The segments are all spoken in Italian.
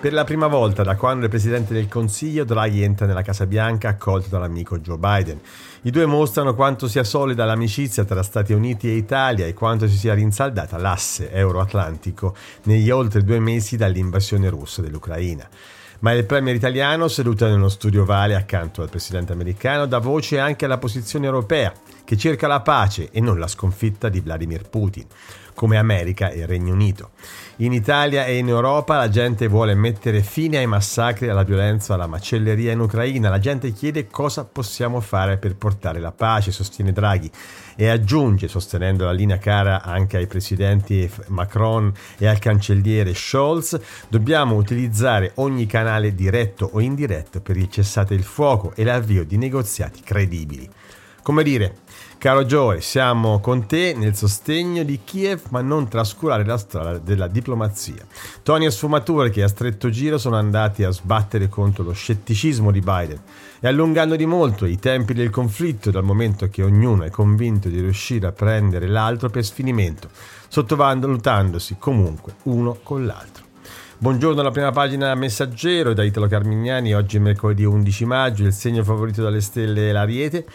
Per la prima volta da quando è presidente del Consiglio, Draghi entra nella Casa Bianca accolto dall'amico Joe Biden. I due mostrano quanto sia solida l'amicizia tra Stati Uniti e Italia e quanto si sia rinsaldata l'asse euro-atlantico negli oltre due mesi dall'invasione russa dell'Ucraina. Ma il premier italiano, seduto nello studio Vale accanto al presidente americano, dà voce anche alla posizione europea, che cerca la pace e non la sconfitta di Vladimir Putin, come America e Regno Unito. In Italia e in Europa la gente vuole mettere fine ai massacri, alla violenza, alla macelleria in Ucraina. La gente chiede cosa possiamo fare per portare la pace, sostiene Draghi e aggiunge, sostenendo la linea cara anche ai presidenti Macron e al cancelliere Scholz, dobbiamo utilizzare ogni canale diretto o indiretto per il cessate il fuoco e l'avvio di negoziati credibili. Come dire, Caro Joe, siamo con te nel sostegno di Kiev, ma non trascurare la strada della diplomazia. Toni e sfumature che a stretto giro sono andati a sbattere contro lo scetticismo di Biden e allungando di molto i tempi del conflitto dal momento che ognuno è convinto di riuscire a prendere l'altro per sfinimento, sottovalutandosi comunque uno con l'altro. Buongiorno alla prima pagina Messaggero da Italo Carmignani, oggi è mercoledì 11 maggio, il segno favorito dalle stelle è l'Ariete.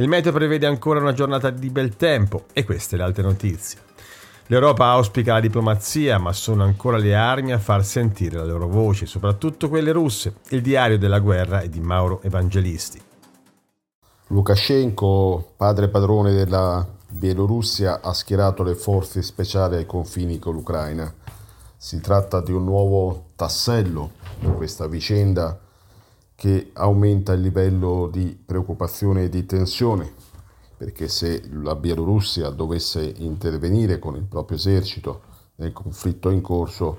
Il meteo prevede ancora una giornata di bel tempo e queste le altre notizie. L'Europa auspica la diplomazia, ma sono ancora le armi a far sentire la loro voce, soprattutto quelle russe. Il diario della guerra è di Mauro Evangelisti. Lukashenko, padre padrone della Bielorussia, ha schierato le forze speciali ai confini con l'Ucraina. Si tratta di un nuovo tassello in questa vicenda che aumenta il livello di preoccupazione e di tensione, perché se la Bielorussia dovesse intervenire con il proprio esercito nel conflitto in corso,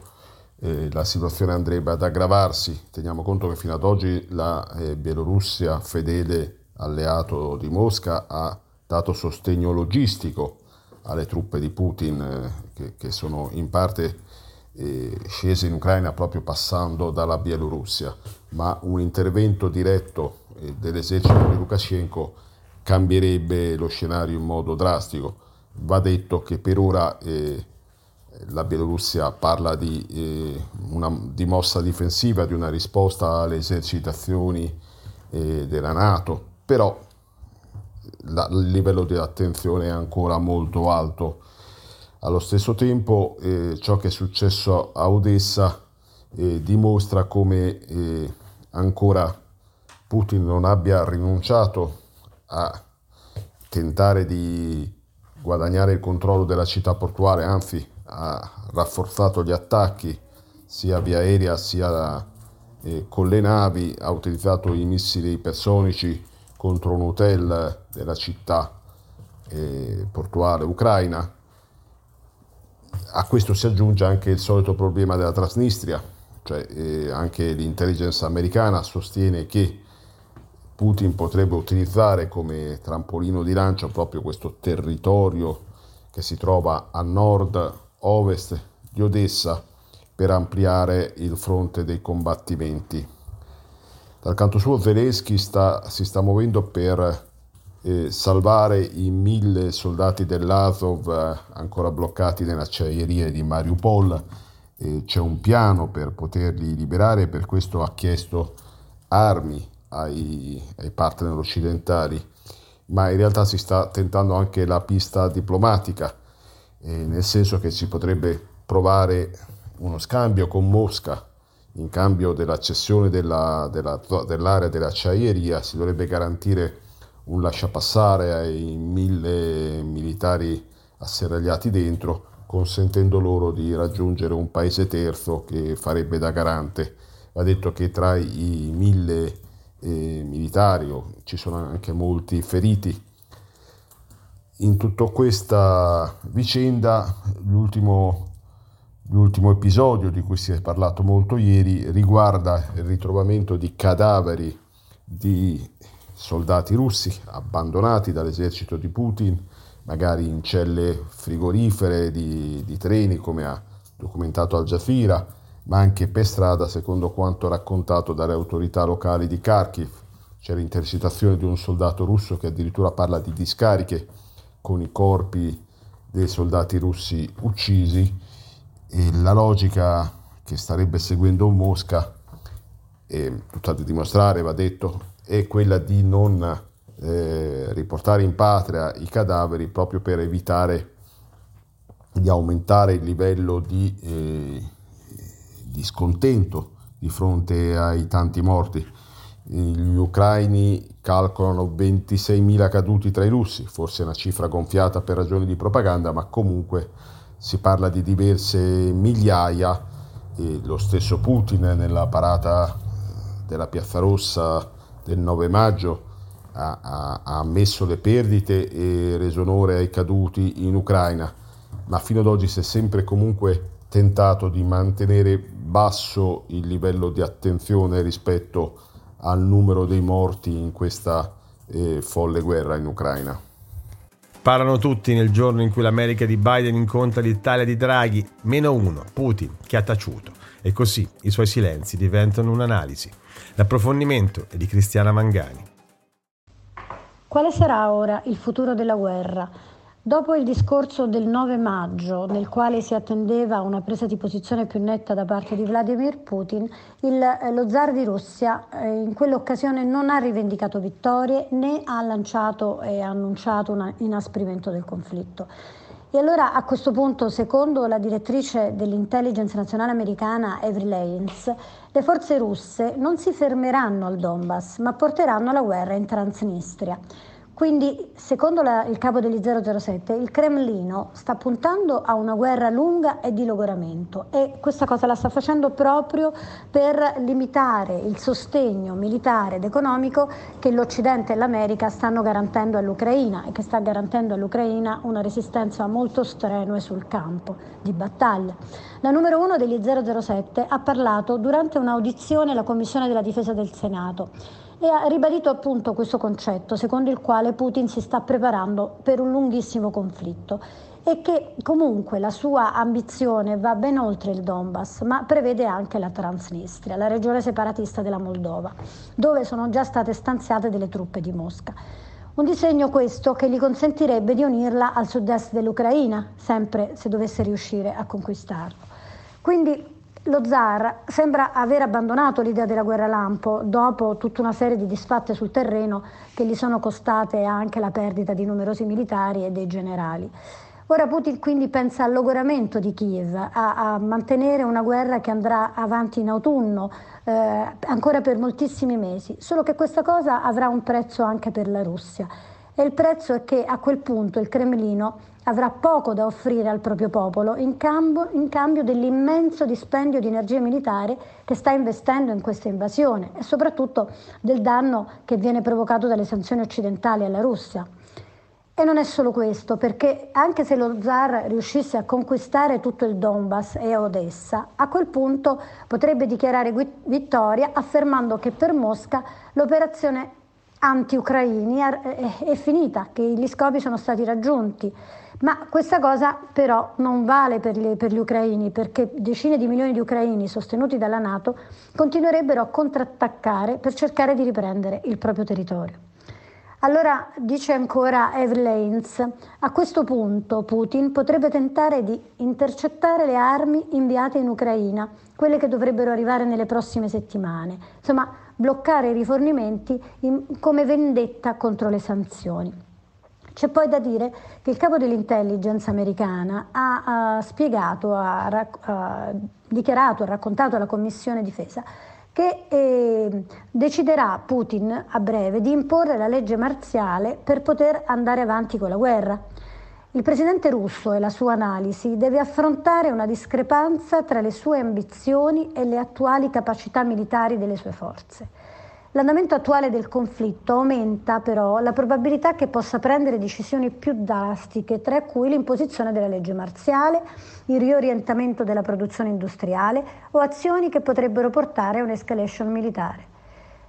eh, la situazione andrebbe ad aggravarsi. Teniamo conto che fino ad oggi la eh, Bielorussia, fedele alleato di Mosca, ha dato sostegno logistico alle truppe di Putin, eh, che, che sono in parte scese in Ucraina proprio passando dalla Bielorussia, ma un intervento diretto eh, dell'esercito di Lukashenko cambierebbe lo scenario in modo drastico. Va detto che per ora eh, la Bielorussia parla di eh, una di mossa difensiva, di una risposta alle esercitazioni eh, della Nato, però la, il livello di attenzione è ancora molto alto allo stesso tempo eh, ciò che è successo a Odessa eh, dimostra come eh, ancora Putin non abbia rinunciato a tentare di guadagnare il controllo della città portuale, anzi ha rafforzato gli attacchi sia via aerea sia eh, con le navi, ha utilizzato i missili ipersonici contro un hotel della città eh, portuale ucraina a questo si aggiunge anche il solito problema della Transnistria, cioè eh, anche l'intelligence americana sostiene che Putin potrebbe utilizzare come trampolino di lancio proprio questo territorio che si trova a nord-ovest di Odessa per ampliare il fronte dei combattimenti. Dal canto suo Zelensky sta, si sta muovendo per salvare i mille soldati dell'Azov eh, ancora bloccati nell'acciaieria di Mariupol. Eh, c'è un piano per poterli liberare e per questo ha chiesto armi ai, ai partner occidentali, ma in realtà si sta tentando anche la pista diplomatica, nel senso che si potrebbe provare uno scambio con Mosca in cambio della cessione della, della, dell'area dell'acciaieria, si dovrebbe garantire un lasciapassare ai mille militari asserragliati dentro, consentendo loro di raggiungere un paese terzo che farebbe da garante. Va detto che tra i mille eh, militari ci sono anche molti feriti. in tutta questa vicenda l'ultimo, l'ultimo, episodio di cui si è parlato molto ieri riguarda il ritrovamento di cadaveri di soldati russi abbandonati dall'esercito di Putin, magari in celle frigorifere di, di treni come ha documentato Al Jazeera, ma anche per strada secondo quanto raccontato dalle autorità locali di Kharkiv. C'è l'intercettazione di un soldato russo che addirittura parla di discariche con i corpi dei soldati russi uccisi e la logica che starebbe seguendo Mosca, e tutta da dimostrare va detto, è quella di non eh, riportare in patria i cadaveri proprio per evitare di aumentare il livello di, eh, di scontento di fronte ai tanti morti. Gli ucraini calcolano 26.000 caduti tra i russi, forse una cifra gonfiata per ragioni di propaganda, ma comunque si parla di diverse migliaia e lo stesso Putin nella parata della Piazza Rossa del 9 maggio ha, ha, ha ammesso le perdite e reso onore ai caduti in Ucraina, ma fino ad oggi si è sempre comunque tentato di mantenere basso il livello di attenzione rispetto al numero dei morti in questa eh, folle guerra in Ucraina. Parlano tutti nel giorno in cui l'America di Biden incontra l'Italia di Draghi, meno uno, Putin, che ha taciuto. E così i suoi silenzi diventano un'analisi. L'approfondimento è di Cristiana Mangani. Quale sarà ora il futuro della guerra? Dopo il discorso del 9 maggio, nel quale si attendeva una presa di posizione più netta da parte di Vladimir Putin, il, eh, lo zar di Russia eh, in quell'occasione non ha rivendicato vittorie né ha lanciato e annunciato un inasprimento del conflitto. E allora a questo punto, secondo la direttrice dell'intelligence nazionale americana Avery Lanes, le forze russe non si fermeranno al Donbass, ma porteranno la guerra in Transnistria. Quindi, secondo la, il capo degli 007, il Cremlino sta puntando a una guerra lunga e di logoramento e questa cosa la sta facendo proprio per limitare il sostegno militare ed economico che l'Occidente e l'America stanno garantendo all'Ucraina e che sta garantendo all'Ucraina una resistenza molto strenua sul campo di battaglia. La numero uno degli 007 ha parlato durante un'audizione alla Commissione della Difesa del Senato e ha ribadito appunto questo concetto secondo il quale Putin si sta preparando per un lunghissimo conflitto e che comunque la sua ambizione va ben oltre il Donbass, ma prevede anche la Transnistria, la regione separatista della Moldova, dove sono già state stanziate delle truppe di Mosca. Un disegno questo che gli consentirebbe di unirla al sud-est dell'Ucraina, sempre se dovesse riuscire a conquistarlo. Quindi lo zar sembra aver abbandonato l'idea della guerra lampo dopo tutta una serie di disfatte sul terreno che gli sono costate anche la perdita di numerosi militari e dei generali. Ora Putin quindi pensa al logoramento di Kiev, a, a mantenere una guerra che andrà avanti in autunno, eh, ancora per moltissimi mesi, solo che questa cosa avrà un prezzo anche per la Russia. E il prezzo è che a quel punto il Cremlino avrà poco da offrire al proprio popolo in cambio, in cambio dell'immenso dispendio di energia militare che sta investendo in questa invasione e soprattutto del danno che viene provocato dalle sanzioni occidentali alla Russia. E non è solo questo, perché anche se lo zar riuscisse a conquistare tutto il Donbass e Odessa, a quel punto potrebbe dichiarare vittoria affermando che per Mosca l'operazione anti-ucraini è finita, che gli scopi sono stati raggiunti ma questa cosa però non vale per gli, per gli, ucraini perché decine di milioni di ucraini sostenuti dalla Nato continuerebbero a contrattaccare per cercare di riprendere il proprio territorio. Allora, dice ancora Eve Lanes, a questo punto Putin potrebbe tentare di intercettare le armi inviate in Ucraina, quelle che dovrebbero arrivare nelle prossime settimane, insomma bloccare i rifornimenti in, come vendetta contro le sanzioni. C'è poi da dire che il capo dell'intelligence americana ha, ha spiegato, ha, ha, dichiarato, ha raccontato alla Commissione difesa che eh, deciderà Putin a breve di imporre la legge marziale per poter andare avanti con la guerra. Il presidente russo e la sua analisi deve affrontare una discrepanza tra le sue ambizioni e le attuali capacità militari delle sue forze. L'andamento attuale del conflitto aumenta però la probabilità che possa prendere decisioni più drastiche, tra cui l'imposizione della legge marziale, il riorientamento della produzione industriale o azioni che potrebbero portare a un'escalation militare.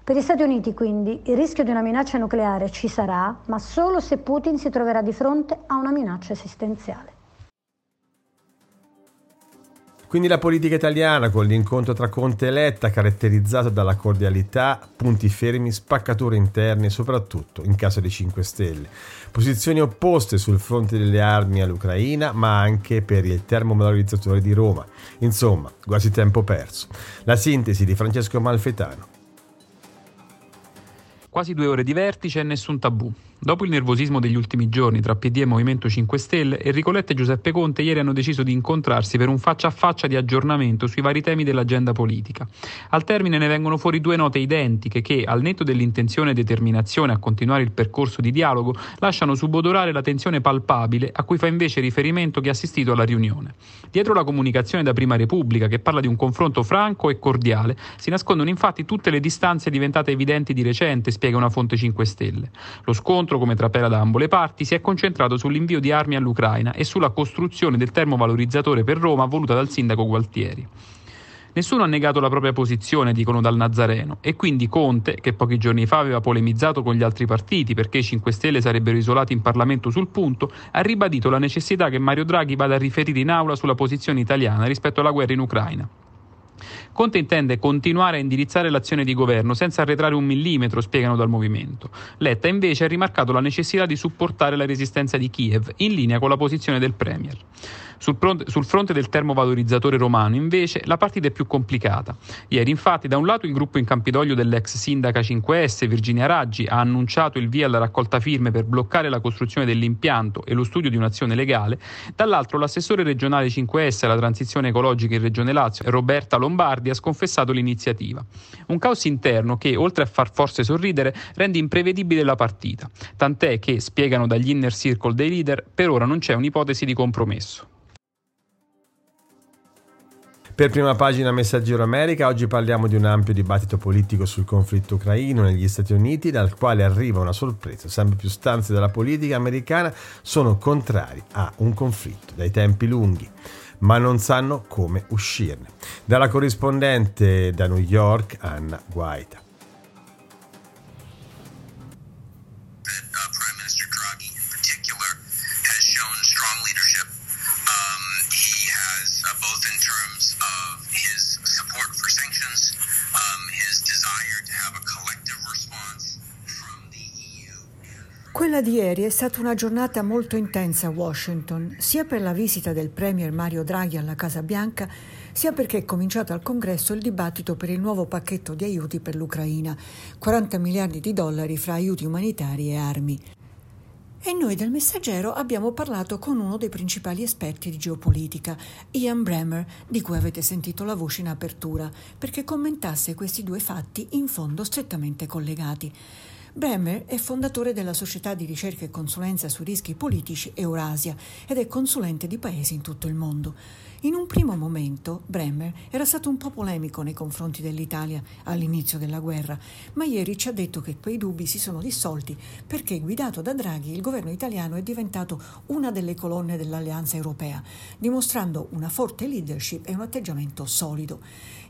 Per gli Stati Uniti quindi il rischio di una minaccia nucleare ci sarà, ma solo se Putin si troverà di fronte a una minaccia esistenziale. Quindi la politica italiana con l'incontro tra Conte e Letta caratterizzato dalla cordialità, punti fermi, spaccature interne soprattutto, in caso dei 5 Stelle, posizioni opposte sul fronte delle armi all'Ucraina ma anche per il termovalorizzatore di Roma. Insomma, quasi tempo perso. La sintesi di Francesco Malfetano. Quasi due ore di vertice e nessun tabù. Dopo il nervosismo degli ultimi giorni tra PD e Movimento 5 Stelle, Enrico Letta e Giuseppe Conte ieri hanno deciso di incontrarsi per un faccia a faccia di aggiornamento sui vari temi dell'agenda politica. Al termine ne vengono fuori due note identiche che, al netto dell'intenzione e determinazione a continuare il percorso di dialogo, lasciano subodorare la tensione palpabile a cui fa invece riferimento chi ha assistito alla riunione. Dietro la comunicazione da Prima Repubblica, che parla di un confronto franco e cordiale, si nascondono infatti tutte le distanze diventate evidenti di recente, spiega una fonte 5 Stelle. Lo scontro scontro, come trapela da ambo le parti, si è concentrato sull'invio di armi all'Ucraina e sulla costruzione del termovalorizzatore per Roma voluta dal sindaco Gualtieri. Nessuno ha negato la propria posizione, dicono dal Nazareno, e quindi Conte, che pochi giorni fa aveva polemizzato con gli altri partiti perché i 5 Stelle sarebbero isolati in Parlamento sul punto, ha ribadito la necessità che Mario Draghi vada a riferire in aula sulla posizione italiana rispetto alla guerra in Ucraina. Conte intende continuare a indirizzare l'azione di governo senza arretrare un millimetro, spiegano dal movimento. Letta invece ha rimarcato la necessità di supportare la resistenza di Kiev, in linea con la posizione del Premier. Sul fronte, sul fronte, del termovalorizzatore romano, invece, la partita è più complicata. Ieri, infatti, da un lato il gruppo in Campidoglio dell'ex sindaca 5S, Virginia Raggi, ha annunciato il via alla raccolta firme per bloccare la costruzione dell'impianto e lo studio di un'azione legale, dall'altro l'assessore regionale 5S alla transizione ecologica in Regione Lazio, Roberta Lombardi, ha sconfessato l'iniziativa. Un caos interno che, oltre a far forse sorridere, rende imprevedibile la partita. Tant'è che, spiegano dagli inner circle dei leader, per ora non c'è un'ipotesi di compromesso. Per prima pagina Messaggero America, oggi parliamo di un ampio dibattito politico sul conflitto ucraino negli Stati Uniti, dal quale arriva una sorpresa. Sempre più stanze della politica americana sono contrari a un conflitto dai tempi lunghi, ma non sanno come uscirne. Dalla corrispondente da New York, Anna Guaita. Quella di ieri è stata una giornata molto intensa a Washington, sia per la visita del Premier Mario Draghi alla Casa Bianca, sia perché è cominciato al Congresso il dibattito per il nuovo pacchetto di aiuti per l'Ucraina, 40 miliardi di dollari fra aiuti umanitari e armi. E noi del Messaggero abbiamo parlato con uno dei principali esperti di geopolitica, Ian Bremer, di cui avete sentito la voce in apertura, perché commentasse questi due fatti in fondo strettamente collegati. Bremer è fondatore della società di ricerca e consulenza sui rischi politici Eurasia ed è consulente di paesi in tutto il mondo. In un primo momento Bremer era stato un po' polemico nei confronti dell'Italia all'inizio della guerra, ma ieri ci ha detto che quei dubbi si sono dissolti perché, guidato da Draghi, il governo italiano è diventato una delle colonne dell'Alleanza europea, dimostrando una forte leadership e un atteggiamento solido.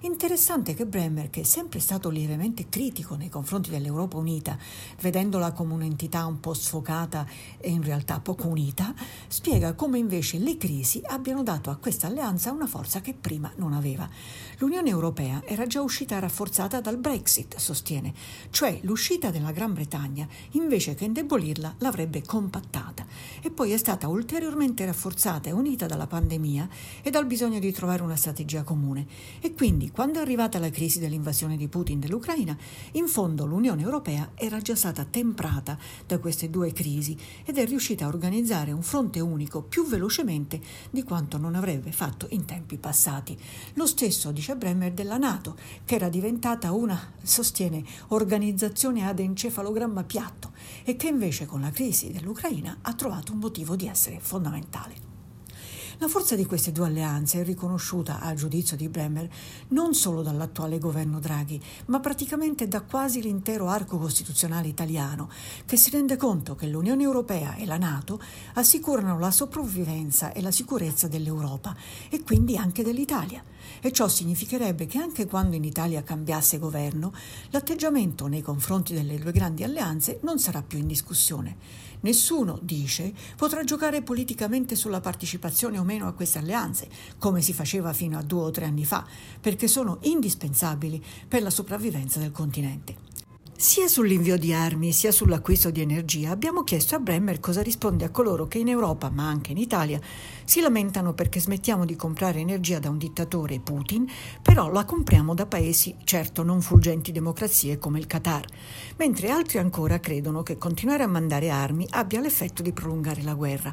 Interessante che Bremer, che è sempre stato lievemente critico nei confronti dell'Europa unita, vedendola come un'entità un po' sfocata e in realtà poco unita, spiega come invece le crisi abbiano dato a questa alleanza una forza che prima non aveva. L'Unione Europea era già uscita rafforzata dal Brexit, sostiene, cioè l'uscita della Gran Bretagna, invece che indebolirla, l'avrebbe compattata e poi è stata ulteriormente rafforzata e unita dalla pandemia e dal bisogno di trovare una strategia comune. E quindi quando è arrivata la crisi dell'invasione di Putin dell'Ucraina, in fondo l'Unione Europea era già stata temprata da queste due crisi ed è riuscita a organizzare un fronte unico più velocemente di quanto non avrebbe fatto in tempi passati. Lo stesso dice Bremer della Nato, che era diventata una, sostiene, organizzazione ad encefalogramma piatto e che invece con la crisi dell'Ucraina ha trovato un motivo di essere fondamentale. La forza di queste due alleanze è riconosciuta, a giudizio di Bremer, non solo dall'attuale governo Draghi, ma praticamente da quasi l'intero arco costituzionale italiano, che si rende conto che l'Unione Europea e la Nato assicurano la sopravvivenza e la sicurezza dell'Europa e quindi anche dell'Italia. E ciò significherebbe che anche quando in Italia cambiasse governo, l'atteggiamento nei confronti delle due grandi alleanze non sarà più in discussione. Nessuno, dice, potrà giocare politicamente sulla partecipazione o meno a queste alleanze, come si faceva fino a due o tre anni fa, perché sono indispensabili per la sopravvivenza del continente. Sia sull'invio di armi sia sull'acquisto di energia abbiamo chiesto a Bremer cosa risponde a coloro che in Europa, ma anche in Italia, si lamentano perché smettiamo di comprare energia da un dittatore Putin, però la compriamo da paesi certo non fulgenti democrazie come il Qatar, mentre altri ancora credono che continuare a mandare armi abbia l'effetto di prolungare la guerra.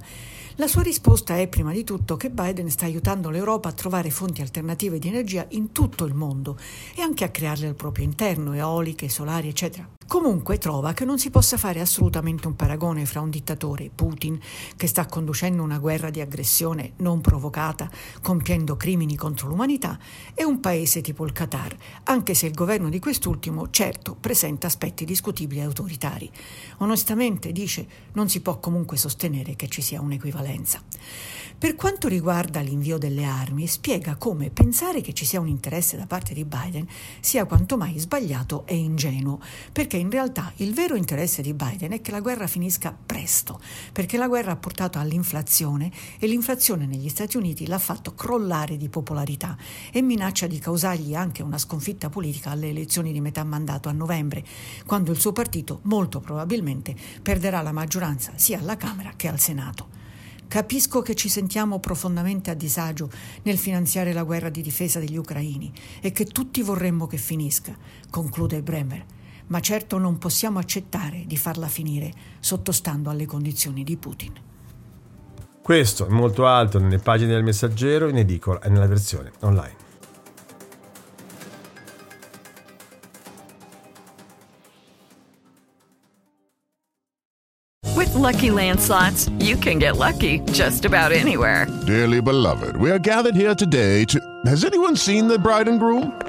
La sua risposta è prima di tutto che Biden sta aiutando l'Europa a trovare fonti alternative di energia in tutto il mondo e anche a crearle al proprio interno, eoliche, solari, eccetera. Comunque trova che non si possa fare assolutamente un paragone fra un dittatore, Putin, che sta conducendo una guerra di aggressione non provocata, compiendo crimini contro l'umanità, e un paese tipo il Qatar, anche se il governo di quest'ultimo certo presenta aspetti discutibili e autoritari. Onestamente, dice, non si può comunque sostenere che ci sia un'equivalenza. Per quanto riguarda l'invio delle armi, spiega come pensare che ci sia un interesse da parte di Biden sia quanto mai sbagliato e ingenuo, perché in realtà il vero interesse di Biden è che la guerra finisca presto, perché la guerra ha portato all'inflazione e l'inflazione negli Stati Uniti l'ha fatto crollare di popolarità e minaccia di causargli anche una sconfitta politica alle elezioni di metà mandato a novembre, quando il suo partito molto probabilmente perderà la maggioranza sia alla Camera che al Senato. Capisco che ci sentiamo profondamente a disagio nel finanziare la guerra di difesa degli ucraini e che tutti vorremmo che finisca, conclude Bremer, ma certo non possiamo accettare di farla finire sottostando alle condizioni di Putin. Questo e molto altro nelle pagine del messaggero, in edicola e nella versione online. With lucky landslots, you can get lucky just about anywhere. Dearly beloved, we are gathered here today to. Has anyone seen the bride and groom?